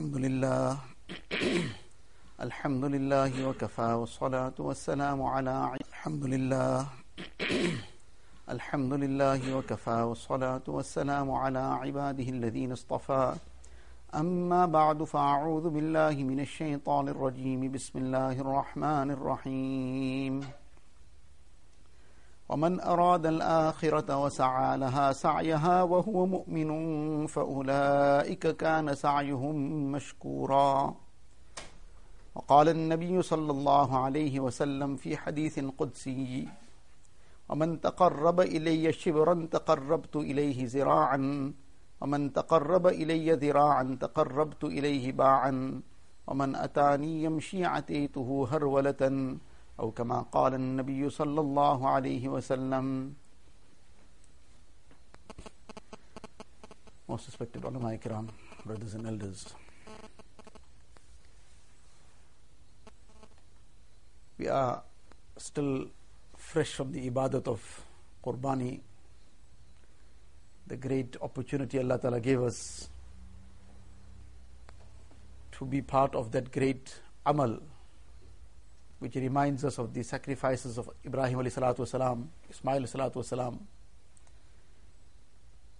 الحمد لله الحمد لله وكفى والصلاة والسلام على الحمد لله الحمد لله وكفى والصلاة والسلام على عباده الذين اصطفى. أما بعد، فأعوذ بالله من الشيطان الرجيم. بسم الله الرحمن الرحيم. ومن أراد الآخرة وسعى لها سعيها وهو مؤمن فأولئك كان سعيهم مشكورا. وقال النبي صلى الله عليه وسلم في حديث قدسي ومن تقرب إلي شبرا تقربت إليه ذراعا ومن تقرب إلي ذراعا تقربت إليه باعا ومن أتاني يمشي أتيته هرولة أو كما قال النبي صلى الله عليه وسلم Most respected ulama ikram, brothers and elders. We are still fresh from the ibadat of Qurbani, the great opportunity Allah Ta'ala gave us to be part of that great amal, which reminds us of the sacrifices of Ibrahim wasalam, Ismail wasalam.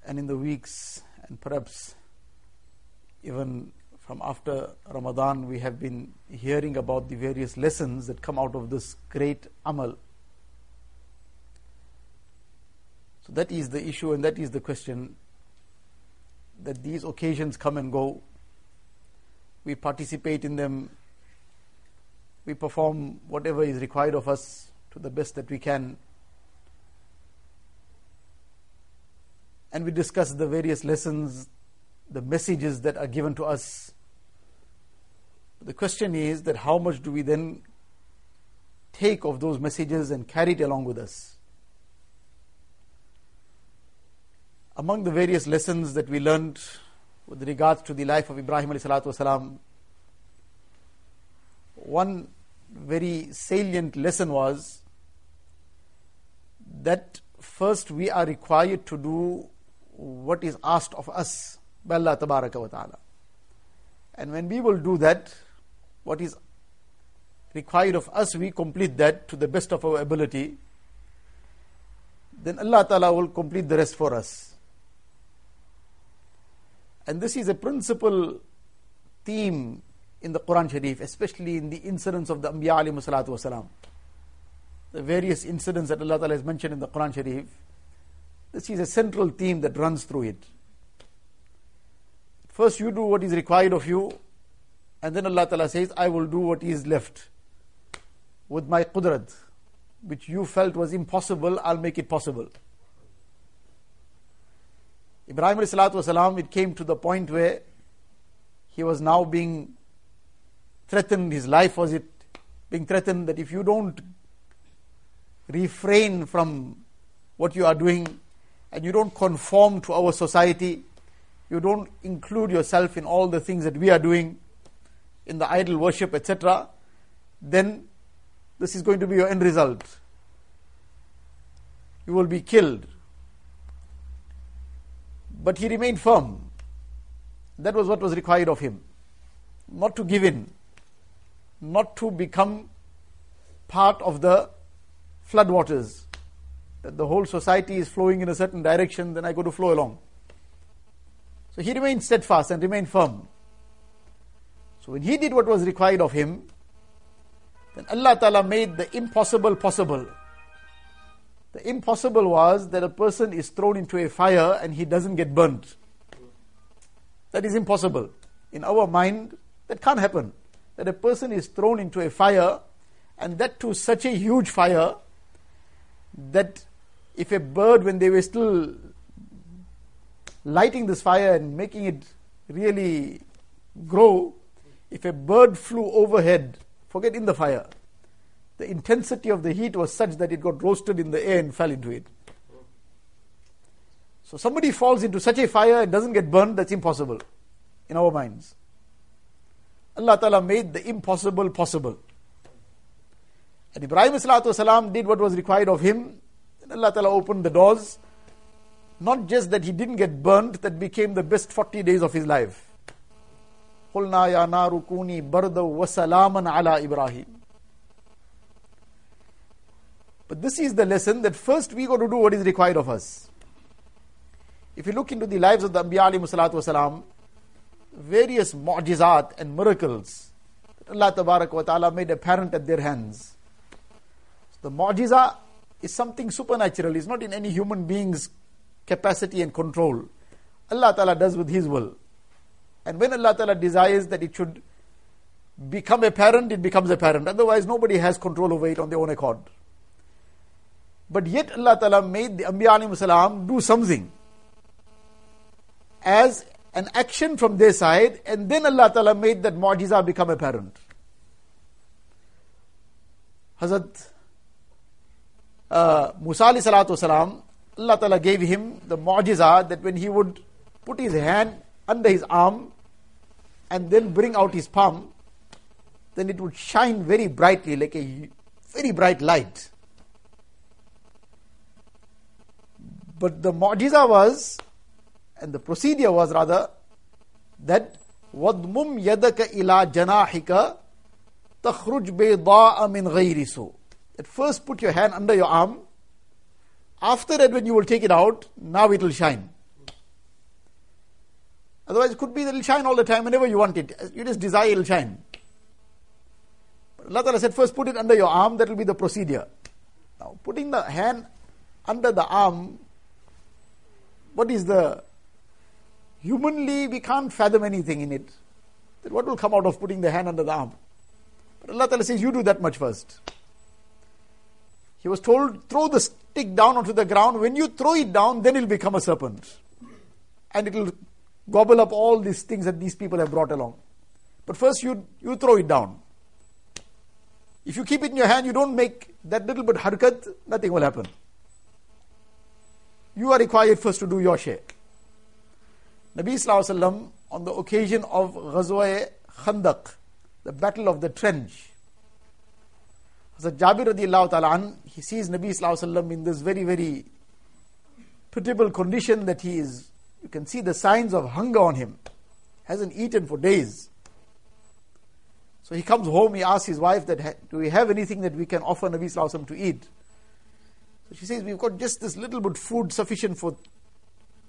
And in the weeks and perhaps even from after Ramadan, we have been hearing about the various lessons that come out of this great amal. So that is the issue and that is the question that these occasions come and go. We participate in them. We perform whatever is required of us to the best that we can. And we discuss the various lessons, the messages that are given to us. The question is that how much do we then take of those messages and carry it along with us? Among the various lessons that we learned with regards to the life of Ibrahim alayhi salatu wasalam, one very salient lesson was that first we are required to do what is asked of us by Allah tabaraka wa ta'ala. And when we will do that, what is required of us, we complete that to the best of our ability, then Allah Ta'ala will complete the rest for us. And this is a principal theme in the Quran Sharif, especially in the incidents of the Anbiya alayhi salatu wasalam. The various incidents that Allah Ta'ala has mentioned in the Quran Sharif, this is a central theme that runs through it. First, you do what is required of you, and then Allah Ta'ala says, I will do what is left. With my qudrat, which you felt was impossible, I'll make it possible. Ibrahim wasalam, it came to the point where he was now being threatened, his life was it being threatened that if you don't refrain from what you are doing and you don't conform to our society, you don't include yourself in all the things that we are doing, in the idol worship, etc., then this is going to be your end result. You will be killed. But he remained firm. That was what was required of him. Not to give in, not to become part of the floodwaters. That the whole society is flowing in a certain direction, then I go to flow along. So he remained steadfast and remained firm. So when he did what was required of him, then Allah Ta'ala made the impossible possible. The impossible was that a person is thrown into a fire and he doesn't get burnt. That is impossible. In our mind, that can't happen. That a person is thrown into a fire and that to such a huge fire that if a bird, when they were still lighting this fire and making it really grow, if a bird flew overhead, forget in the fire, the intensity of the heat was such that it got roasted in the air and fell into it. So somebody falls into such a fire and doesn't get burned, that's impossible in our minds. Allah Ta'ala made the impossible possible. And Ibrahim salam did what was required of him. And Allah Ta'ala opened the doors. Not just that he didn't get burnt, that became the best 40 days of his life. قلنا يا نار كوني بردا وسلاما على إبراهيم But this is the lesson that first we got to do what is required of us. If you look into the lives of the Anbiya alayhi salatu wasalam, various mu'jizat and miracles that Allah tabarak wa ta'ala made apparent at their hands. So the mu'jiza is something supernatural. It's not in any human being's capacity and control. Allah ta'ala does with His will. And when Allah Ta'ala desires that it should become apparent, it becomes apparent. Otherwise, nobody has control over it on their own accord. But yet Allah Ta'ala made the Anbiya salam do something as an action from their side, and then Allah Ta'ala made that mu'jiza become apparent. Hazrat uh, Musa salatu salam, Allah Ta'ala gave him the mu'jiza that when he would put his hand under his arm and then bring out his palm, then it would shine very brightly, like a very bright light. But the mu'jiza was, and the procedure was rather, that وَضْمُمْ يَدَكَ إِلَى جَنَاحِكَ تَخْرُجْ بَيْضَاءَ مِنْ غَيْرِ سُوءٍ At first put your hand under your arm. After that when you will take it out, now it will shine. Otherwise, it could be that it'll shine all the time whenever you want it. You just desire it'll shine. But Allah Ta'ala said, first put it under your arm, that will be the procedure. Now, putting the hand under the arm, what is the. Humanly, we can't fathom anything in it. That what will come out of putting the hand under the arm? But Allah Ta'ala says, you do that much first. He was told, throw the stick down onto the ground. When you throw it down, then it will become a serpent. And it will gobble up all these things that these people have brought along. But first you, you throw it down. If you keep it in your hand, you don't make that little bit harkat, nothing will happen. You are required first to do your share. Nabi Sallallahu on the occasion of Ghazwa Khandaq, the battle of the trench, Hazrat Jabir radiallahu ta'ala he sees Nabi Sallallahu in this very, very pitiable condition that he is you can see the signs of hunger on him. Hasn't eaten for days. So he comes home, he asks his wife that, do we have anything that we can offer Nabi Sallallahu to eat? So she says, we've got just this little bit food sufficient for,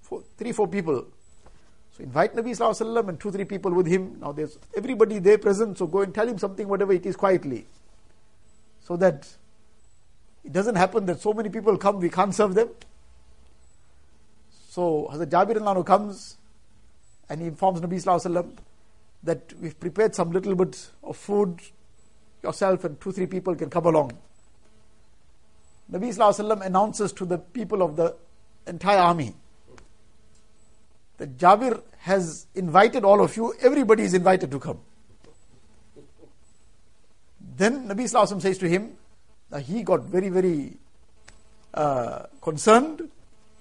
for three, four people. Invite Nabi Sallallahu and two, three people with him. Now there's everybody there present, so go and tell him something, whatever it is, quietly. So that it doesn't happen that so many people come, we can't serve them. So Hazrat Jabir Anhu comes and he informs Nabi Sallallahu that we've prepared some little bit of food, yourself and two, three people can come along. Nabi Sallallahu announces to the people of the entire army that Jabir has invited all of you, everybody is invited to come. Then Nabi Sallallahu says to him, that he got very, very uh, concerned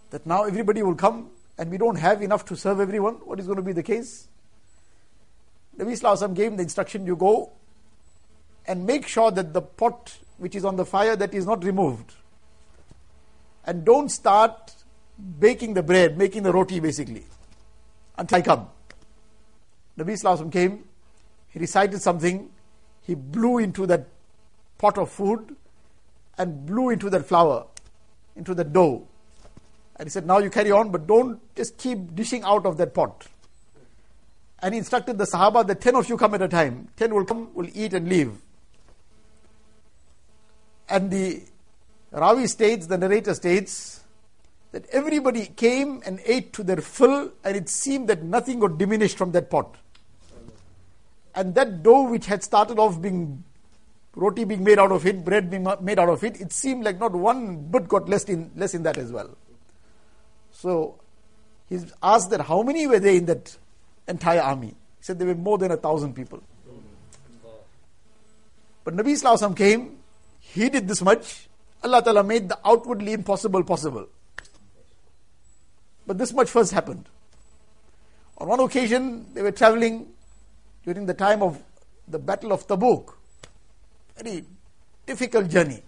that now everybody will come and we don't have enough to serve everyone, what is going to be the case? Nabi Sallallahu gave the instruction you go and make sure that the pot which is on the fire that is not removed. And don't start baking the bread, making the roti basically, until I come. Nabi Sallallahu came, he recited something, he blew into that pot of food and blew into that flour, into the dough. And he said, Now you carry on, but don't just keep dishing out of that pot. And he instructed the Sahaba that 10 of you come at a time. 10 will come, will eat and leave. And the Ravi states, the narrator states, that everybody came and ate to their fill, and it seemed that nothing got diminished from that pot. And that dough, which had started off being roti being made out of it, bread being made out of it, it seemed like not one bit got less in, less in that as well. So he asked that how many were there in that entire army? He said there were more than a thousand people. But Nabi Sallallahu came, he did this much, Allah Ta'ala made the outwardly impossible possible. But this much first happened. On one occasion, they were traveling during the time of the Battle of Tabuk. Very difficult journey.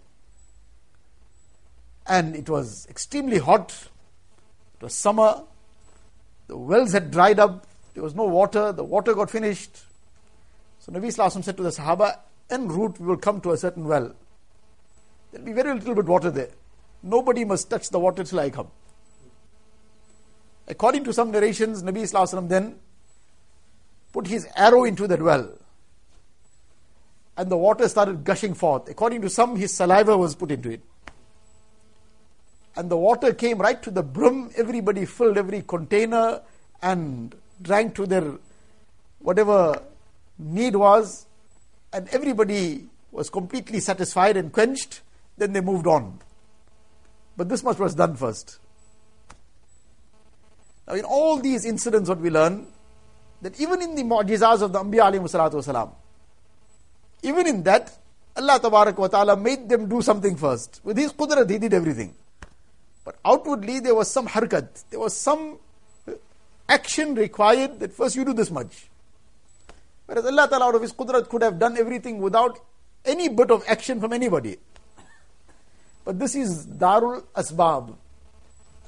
And it was extremely hot. It was summer, the wells had dried up, There was no water, the water got finished. So Nabi Sallallahu said to the Sahaba, en route we will come to a certain well. There will be very little bit water there. Nobody must touch the water till I come. According to some narrations, Nabi Sallallahu then put his arrow into that well. And the water started gushing forth. According to some, his saliva was put into it. And the water came right to the brim. Everybody filled every container and drank to their whatever need was. And everybody was completely satisfied and quenched. Then they moved on. But this much was done first. Now, in all these incidents, what we learn that even in the mu'jizas of the Anbiya alayhi even in that, Allah wa ta'ala made them do something first. With His qudrat, He did everything. But outwardly, there was some harkat, there was some action required that first you do this much. Whereas Allah Ta'ala out of His qudrat could have done everything without any bit of action from anybody. But this is Darul Asbab.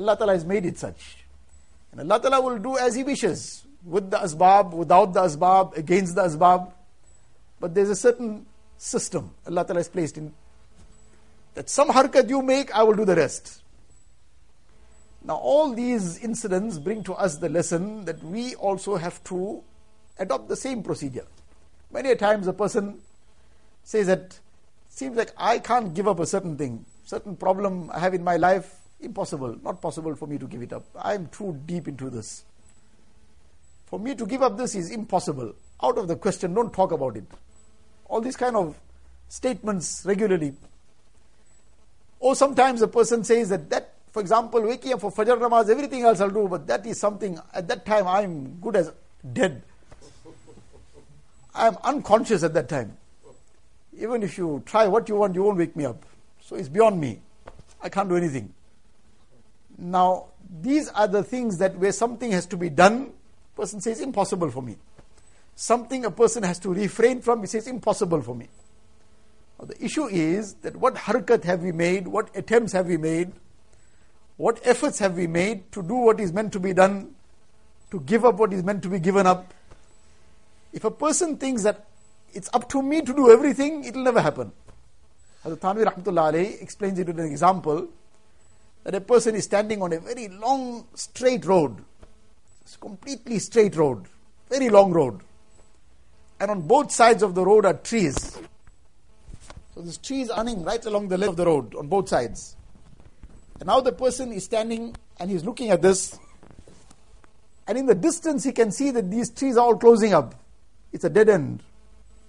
Allah Ta'ala has made it such. And Allah Ta'ala will do as He wishes with the asbab, without the asbab, against the asbab. But there's a certain system Allah Ta'ala has placed in that some harkat you make, I will do the rest. Now, all these incidents bring to us the lesson that we also have to adopt the same procedure. Many a times a person says that seems like I can't give up a certain thing, certain problem I have in my life, impossible, not possible for me to give it up. I am too deep into this. For me to give up this is impossible. Out of the question, don't talk about it. All these kind of statements regularly. Or sometimes a person says that, that for example, waking up for Fajr Namaz, everything else I'll do, but that is something, at that time I'm good as dead. I am unconscious at that time. Even if you try what you want, you won't wake me up. So it's beyond me. I can't do anything. Now, these are the things that where something has to be done, Person says, impossible for me. Something a person has to refrain from, he says, impossible for me. Now, the issue is that what harkat have we made, what attempts have we made, what efforts have we made to do what is meant to be done, to give up what is meant to be given up. If a person thinks that it's up to me to do everything, it will never happen. Hazrat Thanvi Rahmatullah explains it with an example that a person is standing on a very long straight road it's completely straight road, very long road. And on both sides of the road are trees. So this tree is running right along the length of the road on both sides. And now the person is standing and he's looking at this. And in the distance, he can see that these trees are all closing up. It's a dead end.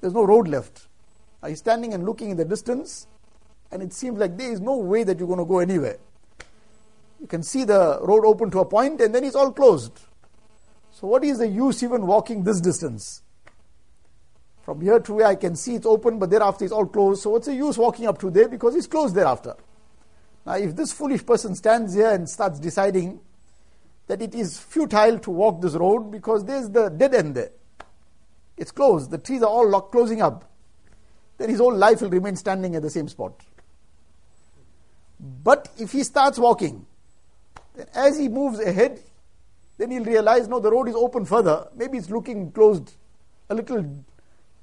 There's no road left. Now he's standing and looking in the distance, and it seems like there is no way that you're going to go anywhere. You can see the road open to a point, and then it's all closed. So, what is the use even walking this distance? From here to where I can see it's open, but thereafter it's all closed. So, what's the use walking up to there because it's closed thereafter? Now, if this foolish person stands here and starts deciding that it is futile to walk this road because there's the dead end there, it's closed, the trees are all locked, closing up, then his whole life will remain standing at the same spot. But if he starts walking, then as he moves ahead, then he'll realize, no, the road is open further. Maybe it's looking closed a little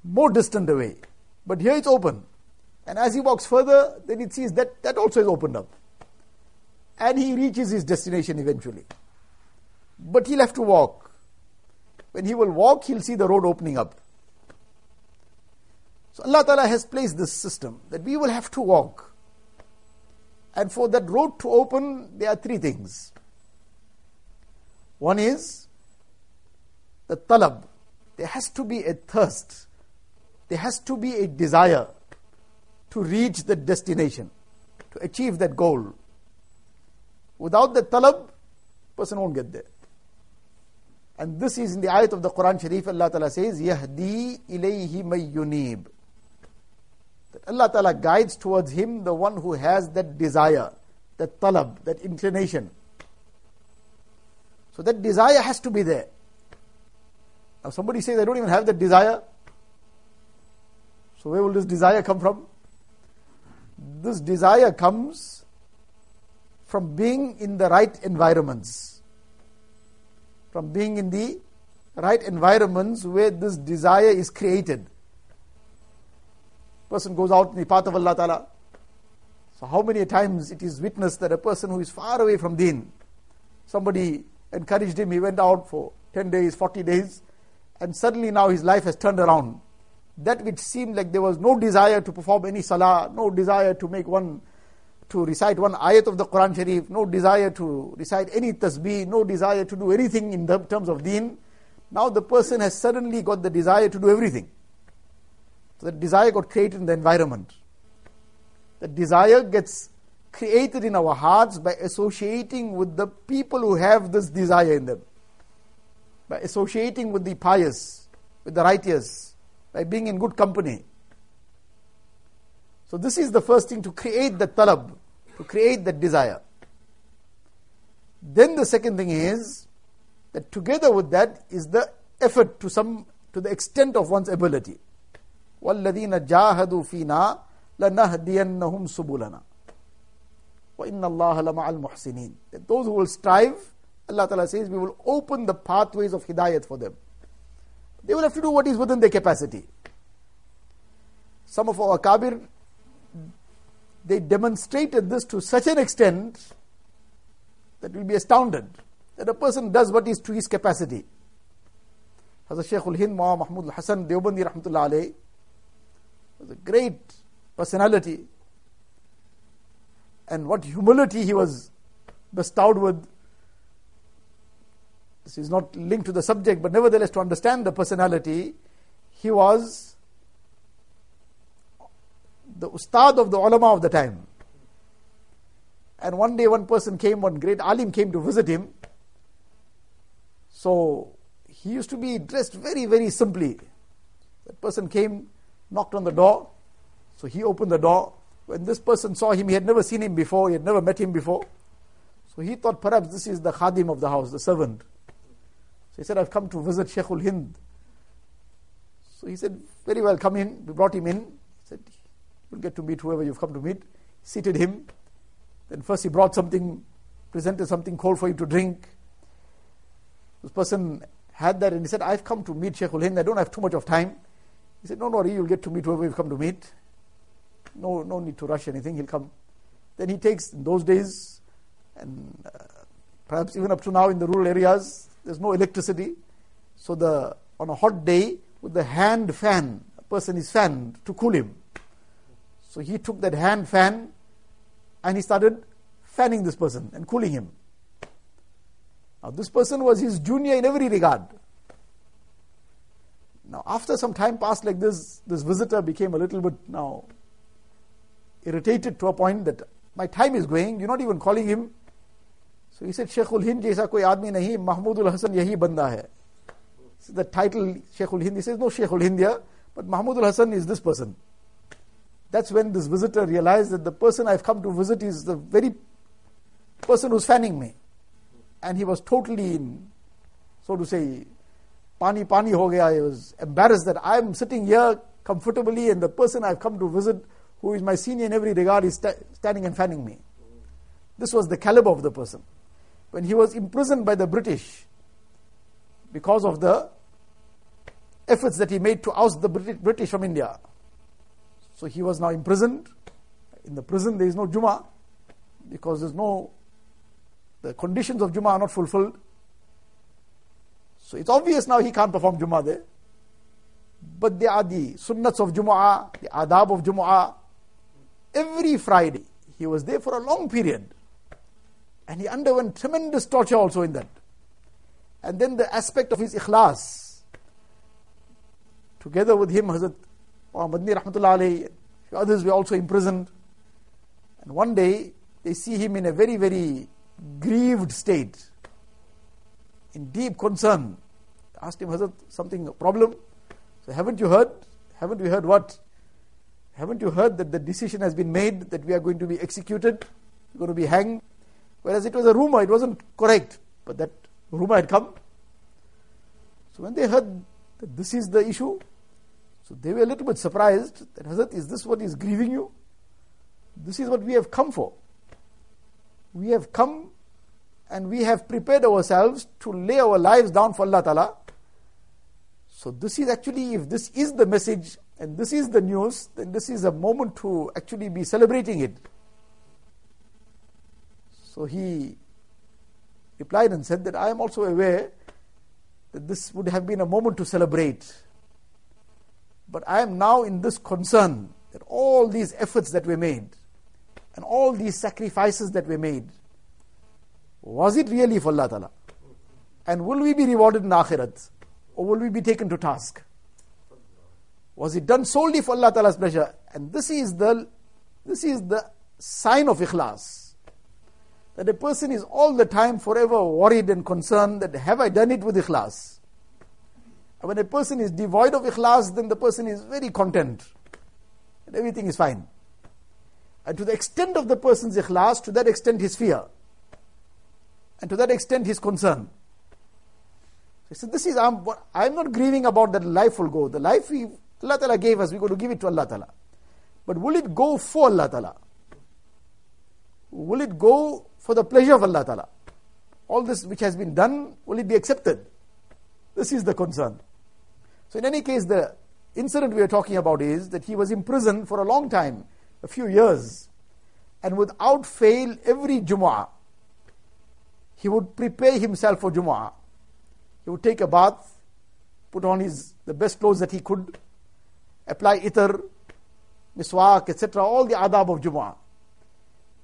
more distant away. But here it's open. And as he walks further, then he sees that that also is opened up. And he reaches his destination eventually. But he'll have to walk. When he will walk, he'll see the road opening up. So Allah Ta'ala has placed this system that we will have to walk. And for that road to open, there are three things. One is the talab. There has to be a thirst. There has to be a desire to reach the destination, to achieve that goal. Without the talab, person won't get there. And this is in the ayat of the Quran Sharif, Allah Ta'ala says, Yahdi ilayhi may That Allah Ta'ala guides towards him the one who has that desire, that talab, that inclination. So that desire has to be there. Now somebody says, I don't even have that desire. So where will this desire come from? This desire comes from being in the right environments, from being in the right environments where this desire is created. Person goes out in the path of Allah Ta'ala. So how many times it is witnessed that a person who is far away from deen, somebody encouraged him, he went out for 10 days, 40 days, and suddenly now his life has turned around. That which seemed like there was no desire to perform any salah, no desire to make one, to recite one ayat of the Quran Sharif, no desire to recite any tasbih, no desire to do anything in terms of deen. Now the person has suddenly got the desire to do everything. So that desire got created in the environment. The desire gets created in our hearts by associating with the people who have this desire in them. By associating with the pious, with the righteous, by being in good company. So this is the first thing to create the talab, to create that desire. Then the second thing is that together with that is the effort to some to the extent of one's ability. وَالَّذِينَ جَاهَدُوا فِينَا لَنَهْدِيَنَّهُمْ سُبُلَنَا وَإِنَّ اللَّهَ لَمَعَ الْمُحْسِنِينَ That those who will strive, Allah Ta'ala says, we will open the pathways of hidayat for them. They will have to do what is within their capacity. Some of our kabir, they demonstrated this to such an extent that we'll be astounded that a person does what is to his capacity. Hazrat Shaykh al-Hind Mahmud al-Hasan Deobandi rahmatullah alayhi was a great personality and what humility he was bestowed with. This is not linked to the subject, but nevertheless, to understand the personality, he was the ustad of the ulama of the time. And one day, one person came, one great alim came to visit him. So, he used to be dressed very, very simply. That person came, knocked on the door. So, he opened the door. When this person saw him, he had never seen him before, he had never met him before. So he thought perhaps this is the khadim of the house, the servant. So he said, I've come to visit Sheikhul Hind. So he said, Very well, come in. We brought him in. He said, You'll get to meet whoever you've come to meet. Seated him. Then first he brought something, presented something cold for him to drink. This person had that and he said, I've come to meet Sheikhul Hind. I don't have too much of time. He said, Don't worry, you'll get to meet whoever you've come to meet. No, no need to rush anything. He'll come. Then he takes, in those days, and uh, perhaps even up to now in the rural areas, there's no electricity. So the on a hot day, with the hand fan, a person is fanned to cool him. So he took that hand fan and he started fanning this person and cooling him. Now this person was his junior in every regard. Now after some time passed like this, this visitor became a little bit now irritated to a point that my time is going, you're not even calling him. So he said, Sheikhul Hind jaisa koi aadmi nahi, Mahmudul Hasan yahi banda hai. So the title Sheikhul Hind, he says, no Sheikhul Hindia, but Mahmudul Hasan is this person. That's when this visitor realized that the person I've come to visit is the very person who's fanning me. And he was totally in, so to say, pani pani ho gaya. He was embarrassed that I'm sitting here comfortably and the person I've come to visit who is my senior in every regard, is sta- standing and fanning me. This was the caliber of the person. When he was imprisoned by the British because of the efforts that he made to oust the British from India. So he was now imprisoned. In the prison, there is no Juma because there's no, the conditions of Juma are not fulfilled. So it's obvious now he can't perform Juma there. But there are the sunnats of Jumu'ah, the adab of Jumu'ah, every Friday. He was there for a long period. And he underwent tremendous torture also in that. And then the aspect of his ikhlas. Together with him, Hazrat Madni Rahmatullah alayhi, others were also imprisoned. And one day, they see him in a very, very grieved state, in deep concern. Asked him, Hazrat, something, problem? So, haven't you heard? Haven't you heard what? Haven't you heard that the decision has been made that we are going to be executed, going to be hanged? Whereas it was a rumor, it wasn't correct, but that rumor had come. So when they heard that this is the issue, so they were a little bit surprised that Hazrat, is this what is grieving you? This is what we have come for. We have come and we have prepared ourselves to lay our lives down for Allah Ta'ala So, this is actually, if this is the message and this is the news, then this is a moment to actually be celebrating it. So, he replied and said that I am also aware that this would have been a moment to celebrate. But I am now in this concern that all these efforts that were made and all these sacrifices that were made, was it really for Allah Ta'ala? And will we be rewarded in Akhirat? Or will we be taken to task? Was it done solely for Allah Ta'ala's pleasure? And this is the this is the sign of ikhlas. That a person is all the time forever worried and concerned that have I done it with ikhlas? And when a person is devoid of ikhlas, then the person is very content. And everything is fine. And to the extent of the person's ikhlas, to that extent his fear. And to that extent his concern. He said, This is, I'm, I'm not grieving about that life will go. The life we, Allah Ta'ala gave us, we're going to give it to Allah Ta'ala. But will it go for Allah Ta'ala? Will it go for the pleasure of Allah Ta'ala? All this which has been done, will it be accepted? This is the concern. So, in any case, the incident we are talking about is that he was imprisoned for a long time, a few years, and without fail, every Jumu'ah, he would prepare himself for Jumu'ah. He would take a bath, put on his the best clothes that he could, apply itar, miswak, etc., all the adab of Jumu'ah.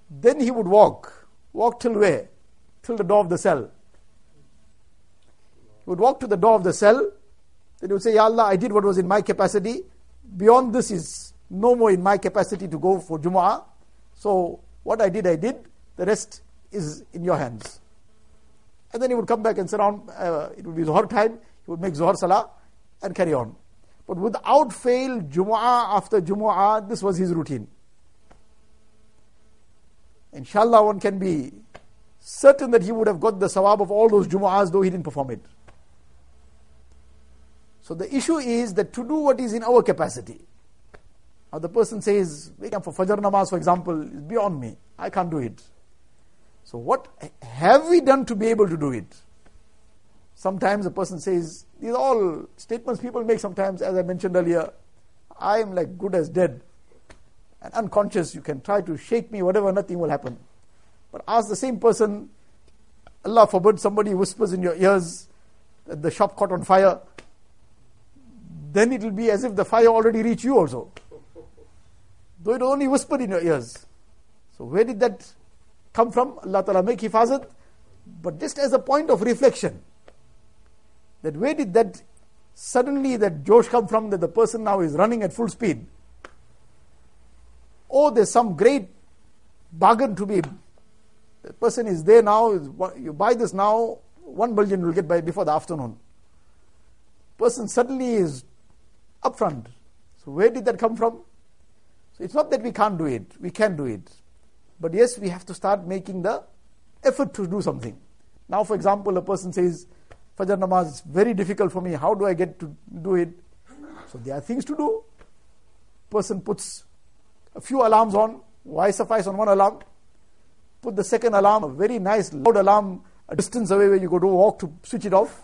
Then he would walk. Walk till where? Till the door of the cell. He would walk to the door of the cell. Then he would say, Ya Allah, I did what was in my capacity. Beyond this is no more in my capacity to go for Jumu'ah. So what I did, I did. The rest is in your hands. And then he would come back and sit down. Uh, it would be Zuhar time. He would make Zuhar Salah and carry on. But without fail, Jumu'ah after Jumu'ah, this was his routine. Inshallah, one can be certain that he would have got the sawab of all those Jumu'ahs, though he didn't perform it. So the issue is that to do what is in our capacity. Now the person says, wake up for Fajr namaz, for example, is beyond me. I can't do it. So, what have we done to be able to do it? Sometimes a person says, these are all statements people make sometimes, as I mentioned earlier. I am like good as dead and unconscious. You can try to shake me, whatever, nothing will happen. But ask the same person, Allah forbid somebody whispers in your ears that the shop caught on fire, then it will be as if the fire already reached you also. Though it only whispered in your ears. So, where did that come from. Allah Ta'ala make hifazat. But just as a point of reflection, that where did that suddenly that Josh come from that the person now is running at full speed? Oh, there's some great bargain to be. The person is there now, you buy this now, one billion will get by before the afternoon. Person suddenly is upfront. So where did that come from? So it's not that we can't do it, we can do it. But yes, we have to start making the effort to do something. Now, for example, a person says, Fajr namaz is very difficult for me. How do I get to do it? So there are things to do. Person puts a few alarms on. Why suffice on one alarm? Put the second alarm, a very nice loud alarm, a distance away where you go to walk to switch it off.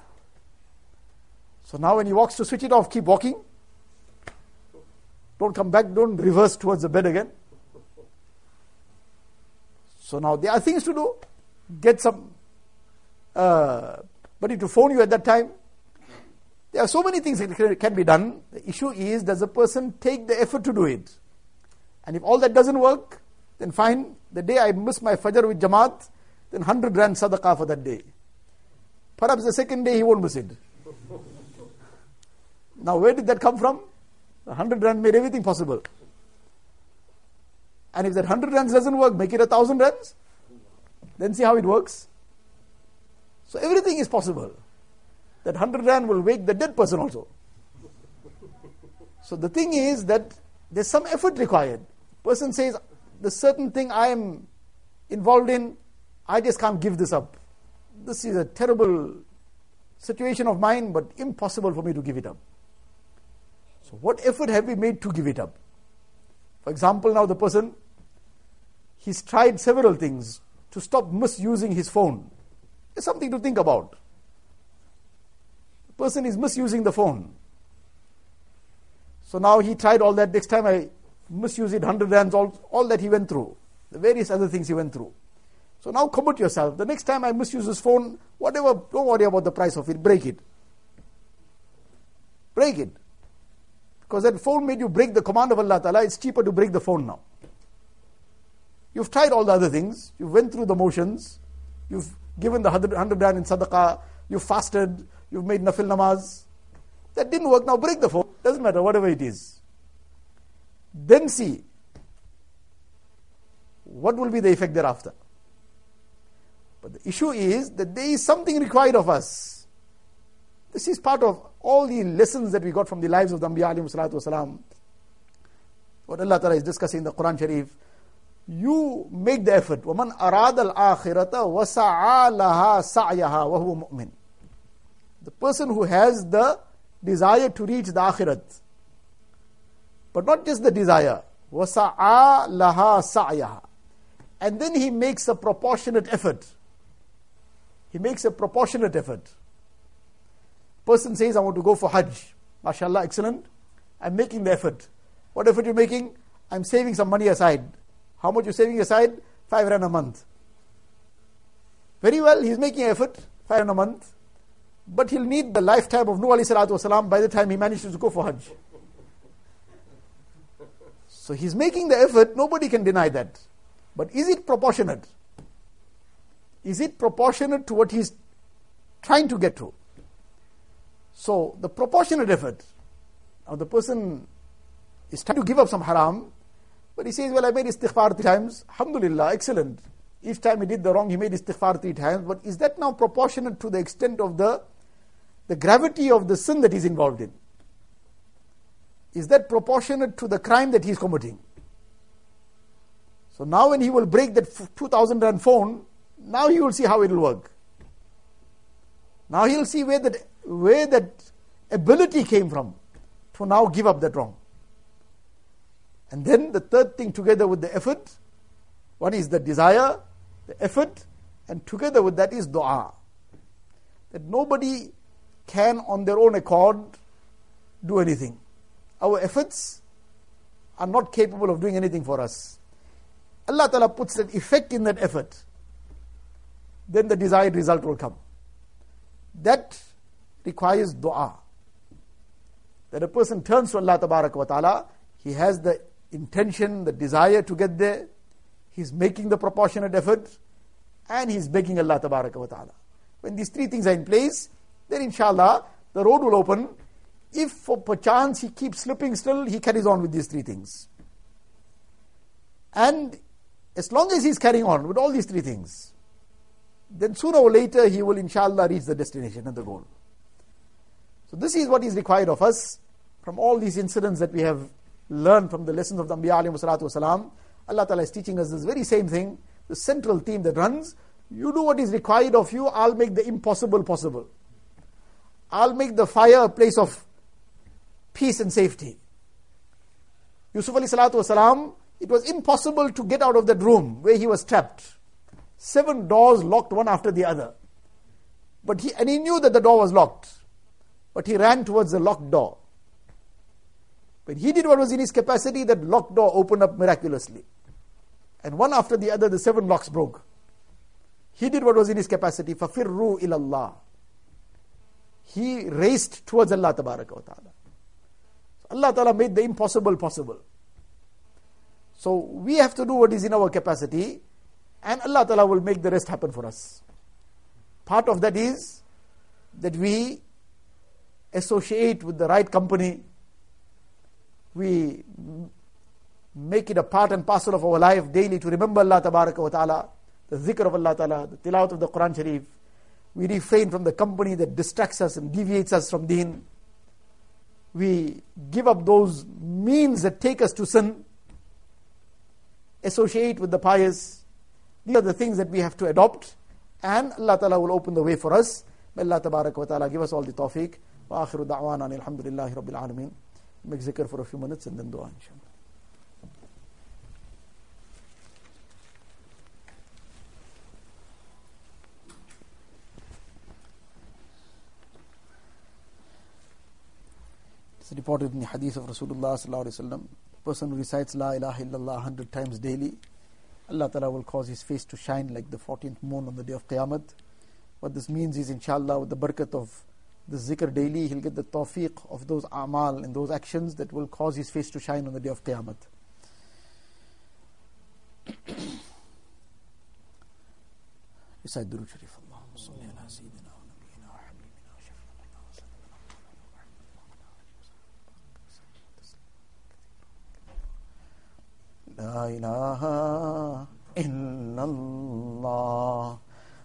So now when he walks to switch it off, keep walking. Don't come back, don't reverse towards the bed again. So now there are things to do. Get some uh, buddy to phone you at that time. There are so many things that can be done. The issue is does a person take the effort to do it? And if all that doesn't work, then fine. The day I miss my Fajr with Jamaat, then 100 rand sadaqah for that day. Perhaps the second day he won't miss it. Now, where did that come from? The 100 rand made everything possible. And if that 100 rands doesn't work, make it a 1000 rands. Then see how it works. So everything is possible. That 100 rand will wake the dead person also. So the thing is that there's some effort required. Person says, the certain thing I am involved in, I just can't give this up. This is a terrible situation of mine, but impossible for me to give it up. So, what effort have we made to give it up? For example, now the person he's tried several things to stop misusing his phone. It's something to think about. The person is misusing the phone. So now he tried all that. Next time I misuse it, 100 rands, all, all that he went through. The various other things he went through. So now commit yourself. The next time I misuse this phone, whatever, don't worry about the price of it, break it. Break it. Because that phone made you break the command of Allah Ta'ala, it's cheaper to break the phone now. You've tried all the other things, you went through the motions, you've given the 100, 100 rand in sadaqah, you've fasted, you've made nafil namaz. That didn't work, now break the phone. Doesn't matter, whatever it is. Then see what will be the effect thereafter. But the issue is that there is something required of us. This is part of all the lessons that we got from the lives of the Anbiya alayhi salatu wasalam. What Allah Ta'ala is discussing in the Quran Sharif You make the effort. وَمَنْ أَرَادَ الْآخِرَةَ وَسَعَى لَهَا سَعْيَهَا وَهُوَ مُؤْمِنٌ The person who has the desire to reach the akhirat. But not just the desire. وَسَعَى لَهَا سَعْيَهَا And then he makes a proportionate effort. He makes a proportionate effort. Person says, I want to go for Hajj. MashaAllah, excellent. I'm making the effort. What effort you making? I'm saving some money aside. How much you saving aside? Five rand a month. Very well, he's making effort, five rand a month. But he'll need the lifetime of Nuh alayhi salatu by the time he manages to go for Hajj. So he's making the effort, nobody can deny that. But is it proportionate? Is it proportionate to what he's trying to get to? So the proportionate effort. Now the person is trying to give up some haram, but he says, Well, I made istighfar three times. Alhamdulillah, excellent. Each time he did the wrong, he made istighfar three times. But is that now proportionate to the extent of the, the gravity of the sin that he's involved in? Is that proportionate to the crime that he's committing? So now when he will break that 2000 rand phone, now he will see how it will work. Now he'll see where that where that ability came from to now give up that wrong. And then the third thing, together with the effort, one is the desire, the effort, and together with that is dua. That nobody can, on their own accord, do anything. Our efforts are not capable of doing anything for us. Allah Ta'ala puts an effect in that effort, then the desired result will come. That requires dua. That a person turns to Allah ta'ala, he has the intention, the desire to get there, he's making the proportionate effort, and he's begging Allah wa ta'ala. When these three things are in place, then inshallah, the road will open. If for perchance he keeps slipping still, he carries on with these three things. And as long as he's carrying on with all these three things, then sooner or later he will inshallah reach the destination and the goal. So this is what is required of us from all these incidents that we have learned from the lessons of the Anbiya alayhi salatu. Allah Ta'ala is teaching us this very same thing, the central theme that runs. You do what is required of you, I'll make the impossible possible. I'll make the fire a place of peace and safety. Yusuf alayhi salatu wasalam, it was impossible to get out of that room where he was trapped. Seven doors locked one after the other. But he, and he knew that the door was locked. But he ran towards the locked door. When he did what was in his capacity, that locked door opened up miraculously. And one after the other, the seven locks broke. He did what was in his capacity. فَفِرُّوا إِلَى اللَّهِ He raced towards Allah Ta'ala. Allah Ta'ala made the impossible possible. So we have to do what is in our capacity, and Allah Ta'ala will make the rest happen for us. Part of that is that we associate with the right company. We make it a part and parcel of our life daily to remember Allah wa ta'ala, the zikr of Allah ta'ala, the tilawat of the Quran Sharif. We refrain from the company that distracts us and deviates us from deen. We give up those means that take us to sin. Associate with the pious. These are the things that we have to adopt. And Allah Ta'ala will open the way for us. May Allah wa ta'ala give us all the tawfiq. وآخر دعوانا الحمد لله رب العالمين make zikr for a few minutes and then dua inshallah It's reported in the hadith of Rasulullah sallallahu alaihi wasallam. Person who recites La ilaha illallah hundred times daily, Allah Ta'ala will cause his face to shine like the 14th moon on the day of Qiyamah. What this means is, inshallah, with the barakat of the zikr daily, he'll get the tawfiq of those amal and those actions that will cause his face to shine on the day of Qiyamah. Recite Sharif. Allahumma salli ala Sayyidina wa Nabiyyina wa Habibina wa Shafi'ina wa Sayyidina La ilaha illallah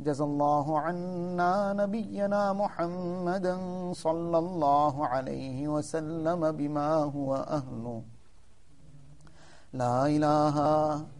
جزى الله عنا نبينا محمدا صلى الله عليه وسلم بما هو أهله. لا إله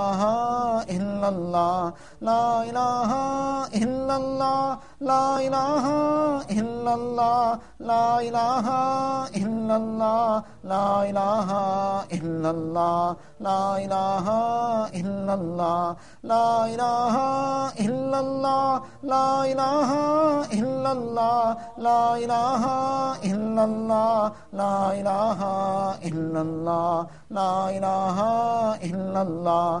الہ الا اللہ لا الہ الا اللہ لا الہ الا اللہ لا الہ الا اللہ لا الہ الا اللہ لا الہ الا اللہ لا الہ الا اللہ لا الہ الا اللہ لا الہ الا اللہ لا الہ الا اللہ لا الہ الا اللہ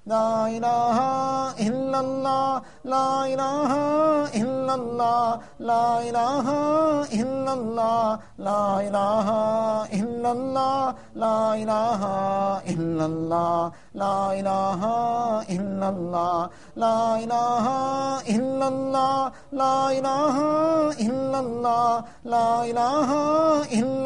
لا الہ الا اللہ لا الہ الا اللہ لا الہ الا اللہ لا الہ الا اللہ لا الہ الا اللہ لا الہ الا اللہ لا الہ الا اللہ لا الہ الا اللہ لا الہ الا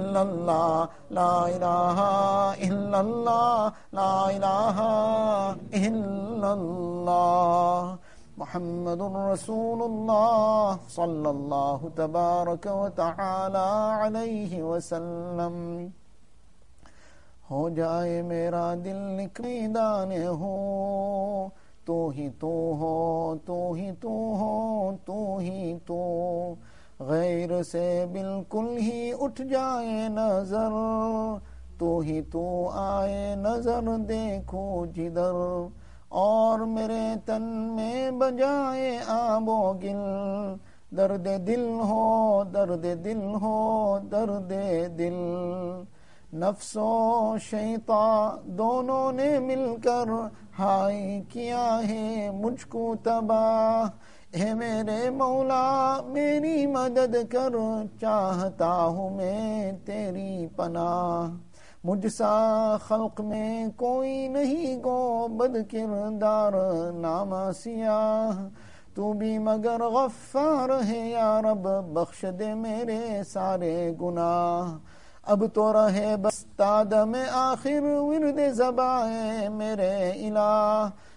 إلا الله لا إله إلا الله لا إله إلا الله. محمد رسول الله صلى الله تبارك وتعالى عليه وسلم. ہو جائے میرا دل نکیدان ہو تو ہی تو ہو تو ہی تو ہو تو ہی تو, ہی تو۔ غیر سے بالکل ہی اٹھ جائے نظر، تو ہی تو آئے نظر دیکھو جدھر اور میرے تن میں بجائے آب و گل، درد دل ہو، درد دل ہو، درد دل۔ نفس و شیتا دونوں نے مل کر ہائی کیا ہے مجھ کو تباہ۔ ہے میرے مولا، میری مدد کر چاہتا ہوں میں تیری پناہ۔ مجھ سا خلق میں کوئی نہیں، گو بد کردار نام سیاہ۔ تو بھی مگر غفار ہے یا رب، بخش دے میرے سارے گناہ۔ اب تو رہے بستاد میں آخر، ورد زبائیں میرے الہ۔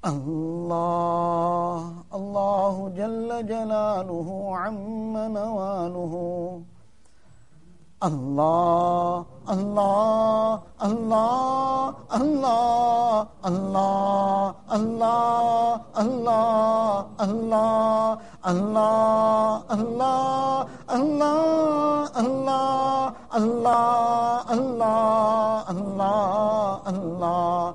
الله الله جل جلاله عم نواله الله الله الله الله الله الله الله الله الله الله الله الله الله الله الله الله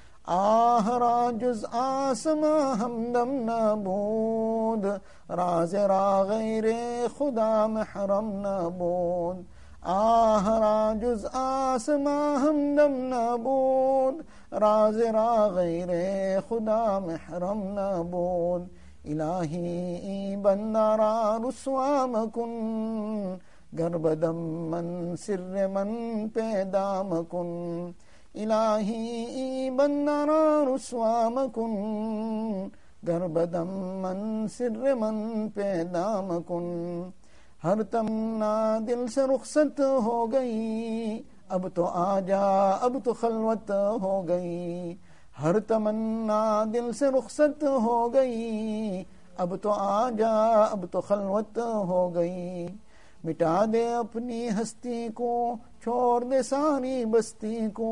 آه را آسما همدم نبود راز را غیر خدا محرم نبود آه را آسما همدم نبود راز را غیر خدا محرم نبود إلهي بنا را رسوا مکن. گر بدم من سر من پیدا مکن. الہی بندارا رسوا مکن گر من سر من پیدا مکن ہر تمنا دل سے رخصت ہو گئی اب تو آ جا اب تو خلوت ہو گئی ہر تمنا دل سے رخصت ہو گئی اب تو آ جا اب تو خلوت ہو گئی مٹا دے اپنی ہستی کو چھوڑ دے ساری بستی کو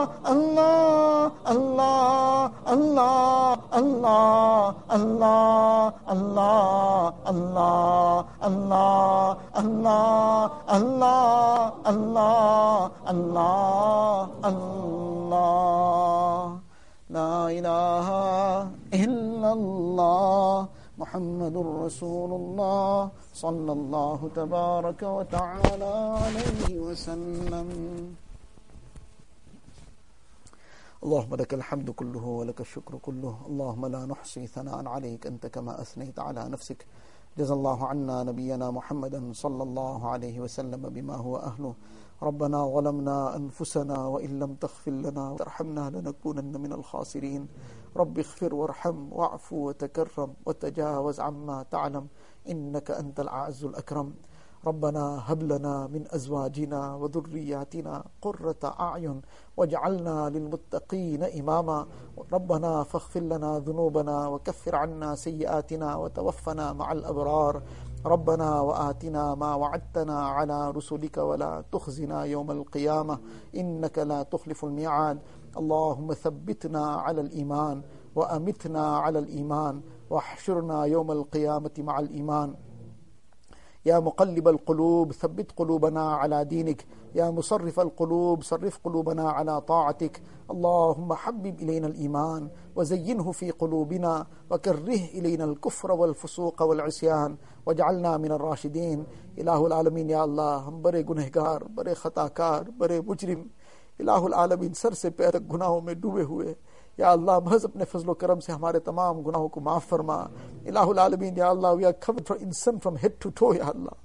Allah, Allah, Allah, Allah, Allah, Allah, Allah, Allah, Allah, Allah, Allah, Allah, Allah. La ilaha illa الله محمد رسول الله صلى الله تبارك وتعالى عليه وسلم اللهم لك الحمد كله ولك الشكر كله. اللهم لا نحصي ثناء عليك أنت كما أثنيت على نفسك. جزا الله عنا نبينا محمدا صلى الله عليه وسلم بما هو أهله. ربنا ظلمنا أنفسنا وإن لم تغفر لنا وترحمنا لنكونن من الخاسرين. رب اغفر وارحم واعف وتكرم وتجاوز عما تعلم. إنك أنت الأعز الأكرم. ربنا هب لنا من أزواجنا وذرياتنا قرة أعين واجعلنا للمتقين إماما. ربنا فاغفر لنا ذنوبنا وكفر عنا سيئاتنا وتوفنا مع الأبرار. ربنا وآتنا ما وعدتنا على رسلك ولا تخزنا يوم القيامة. إنك لا تخلف الميعاد. اللهم ثبتنا على الإيمان وأمتنا على الإيمان واحشرنا يوم القيامة مع الإيمان. يا مقلب القلوب ثبت قلوبنا على دينك. يا مصرف القلوب صرف قلوبنا على طاعتك. اللهم حبب الينا الايمان وزينه في قلوبنا وكره الينا الكفر والفسوق والعصيان. واجعلنا من الراشدين. اله العالمین یا اللہ ہم بڑے گنہگار، بڑے خطا کار بڑے مجرم. الہ العالمین سر سے پیر گناہوں میں ڈوبے ہوئے. या अल्लाह महज अपने फजलो करम से हमारे तमाम गुनाहों को माफ़ फरमा इलामीन या Allah we are covered from, in sin from head to toe, Ya Allah.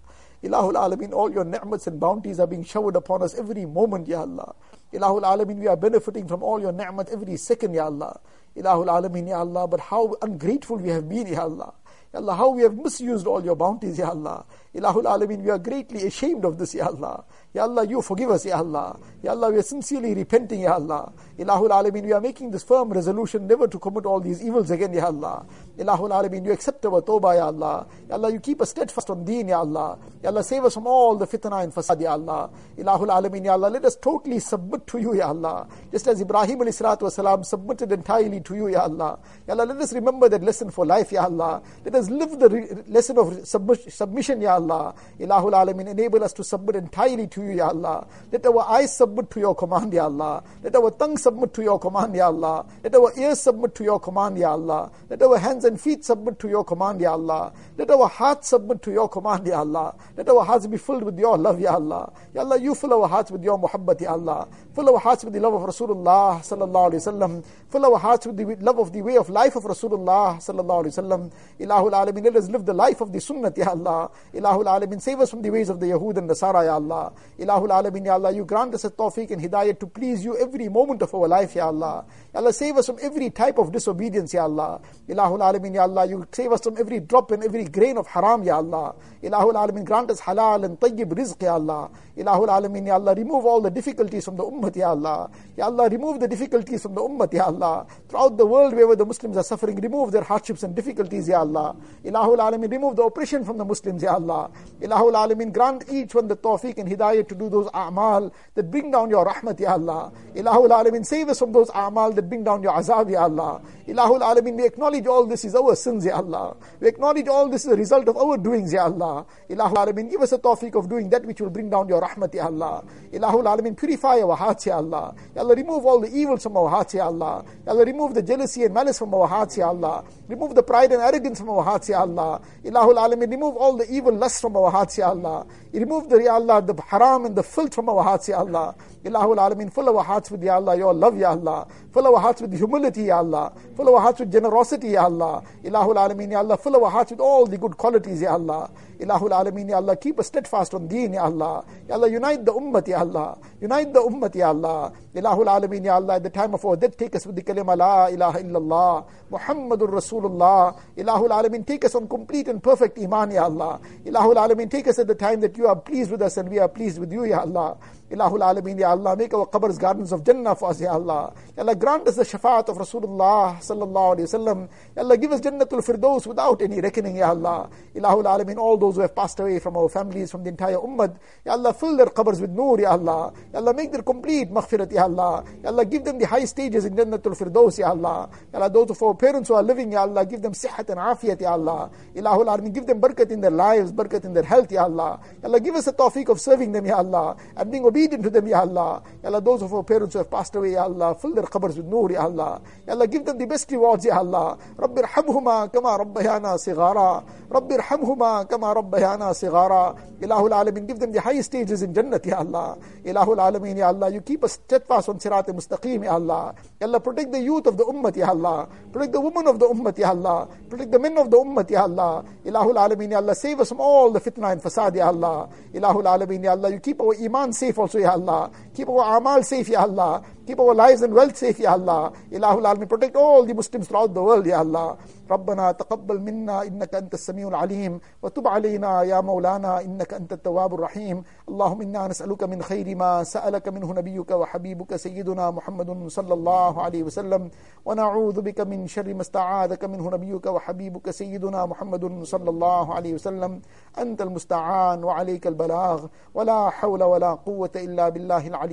Ilahul Alameen, all your ni'mats and bounties are being showered upon us every moment, Ya Allah. Ilahul Alameen, we are benefiting from all your ni'mat every second, Ya Allah. Ilahul Alameen, Ya Allah, but how ungrateful we have been, Ya Allah. Ya Allah, how we have misused all your bounties, Ya Allah. Ilahul Alameen, we are greatly ashamed of this, Ya Allah. Ya Allah, you forgive us, Ya Allah. Ya Allah, we are sincerely repenting, Ya Allah. Ilahul Alameen, we are making this firm resolution never to commit all these evils again, Ya Allah. Ilahul Alameen, you accept our tawbah, Ya Allah. Ya Allah, you keep us steadfast on deen, Ya Allah. Ya Allah, save us from all the fitna and fasad, Ya Allah. Ilahul Alameen, Ya Allah, let us totally submit to you, Ya Allah. Just as Ibrahim alayhi salatu wasalam submitted entirely to you, Ya Allah. Ya Allah, let us remember that lesson for life, Ya Allah. Let us live the re- lesson of submis- submission, Ya Allah. Ilahul Alameen, enable us to submit entirely to you, Ya Allah. Let our eyes submit to your command, Ya Allah. Let our tongue submit to your command, Ya Allah. Let our ears submit to your command, Ya Allah. Let our hands and feet submit to your command, Ya Allah. Let our hearts submit to your command, Ya Allah. Let our hearts be filled with your love, Ya Allah. Ya Allah, you fill our hearts with your muhabbat, Ya Allah. Fill our hearts with the love of Rasulullah sallallahu alaihi wasallam. Fill our hearts with the love of the way of life of Rasulullah sallallahu alaihi wasallam. Ilahul Alameen, let us live the life of the sunnah, Ya Allah. Ilahul Alameen, save us from the ways of the Yahud and Nasara, Ya Allah. Ilahul Alameen, Ya Allah, you grant us a tawfiq and hidayat to please you every moment of our life, Ya Allah. Ya Allah, save us from every type of disobedience, Ya Allah. Ilahul Alameen, Ya Allah, you save us from every drop and every grain of haram, Ya Allah. Ilahul Alameen, grant us halal and tayyib rizq, Ya Allah. Ilahul Alameen, Ya Allah, remove all the difficulties from the ummah, Ya Allah. Ya Allah, remove the difficulties from the ummah, Ya Allah. Throughout the world, wherever the Muslims are suffering, remove their hardships and difficulties, Ya Allah. Ilahul Alameen, remove the oppression from the Muslims, Ya Allah. Ilahul Alameen, grant each one the tawfiq and hidayah to do those a'mal that bring down your rahmat, Ya Allah. Ilahul Alameen, save us from those a'mal that bring down your azab, Ya Allah. Ilahul Alameen, we acknowledge all this is our sins, Ya Allah. We acknowledge all this is a result of our doings, Ya Allah. Ilahul Alameen, give us a tawfiq of doing that which will bring down your rahmat, Ya Allah. Ilahul Alameen, purify our hearts, Ya Allah. Ya Allah, remove all the evils from our hearts, Ya Allah. Ya Allah, remove the jealousy and malice from our hearts, Ya Allah. Remove the pride and arrogance from our hearts, Ya Allah. Ilahul Alameen, remove all the evil lust from our hearts, Ya Allah. Remove the, Ya Allah, the haram and the filth from our hearts, Ya Allah. Ilahul Alameen, fill our hearts with, Ya Allah, your love, Ya Allah. Fill our hearts with humility, Ya Allah. Fill our hearts with generosity, Ya Allah. Ilahul Alameen, Ya Allah. Fill our hearts with all the good qualities, Ya Allah. Ilahul Alameen, Ya Allah. Keep us steadfast on deen, Ya Allah. Ya Allah, unite the ummah, Ya Allah. Unite the ummah, Ya Allah. Ilahul Alameen, Ya Allah. At the time of our death, take us with the kalima La ilaha illallah. Muhammadur Rasulullah. Ilahul Alameen, take us on complete and perfect iman, Ya Allah. Ilahul Alameen, take us at the time that you are pleased with us and we are pleased with you, Ya Allah. Ilahul Alameen, Ya Allah, make our qabrs gardens of Jannah for us, Ya Allah. Ya Allah, grant us the shafaat of Rasulullah sallallahu alayhi wasallam. Ya Allah, give us Jannatul Firdaus without any reckoning, Ya Allah. Ilahul Alameen, all those who have passed away from our families, from the entire ummah, Ya Allah, fill their qabrs with nur, Ya Allah. Ya Allah, make their complete maghfirat, Ya Allah. Ya Allah, give them the high stages in Jannatul Firdaus, Ya Allah. Ya Allah, those of our parents who are living, Ya Allah, give them sihat and afiyat, Ya Allah. Ilahul Alameen, give them barakat in their lives, barakat in their health, Ya Allah. Ya Allah, give us a tawfiq of serving them, Ya Allah, and being obedient to them, Ya Allah. Ya Allah, those of our parents who have passed away, Ya Allah, fill their qabrs with nur, Ya Allah. Ya Allah, give them the best rewards, Ya Allah. Rabbi irhamhuma kama rabbayana sigara. Rabbi irhamhuma kama rabbayana sigara. Ilahul Alameen, give them the highest stages in Jannat, Ya Allah. Ilahul Alameen, Ya Allah, you keep us steadfast on Sirat Mustaqim, Ya Allah. Ya Allah, protect the youth of the Ummah, Ya Allah. Protect the women of the Ummah, Ya Allah. Protect the men of the Ummah, Ya Allah. Ilahul Alameen, Ya Allah, save us from all the fitna and fasad, Ya Allah. Ilahul Alameen, Ya Allah, you keep our iman safe also, Ya Allah. Keep our amal safe, Ya Allah. Keep our lives and wealth safe, Ya Allah. Ilahul Alameen, protect all the Muslims throughout the world, Ya Allah. ربنا تقبل منا انك انت السميع العليم وتب علينا يا مولانا انك انت التواب الرحيم اللهم انا نسالك من خير ما سالك منه نبيك وحبيبك سيدنا محمد صلى الله عليه وسلم ونعوذ بك من شر ما استعاذك منه نبيك وحبيبك سيدنا محمد صلى الله عليه وسلم انت المستعان وعليك البلاغ ولا حول ولا قوه الا بالله العلي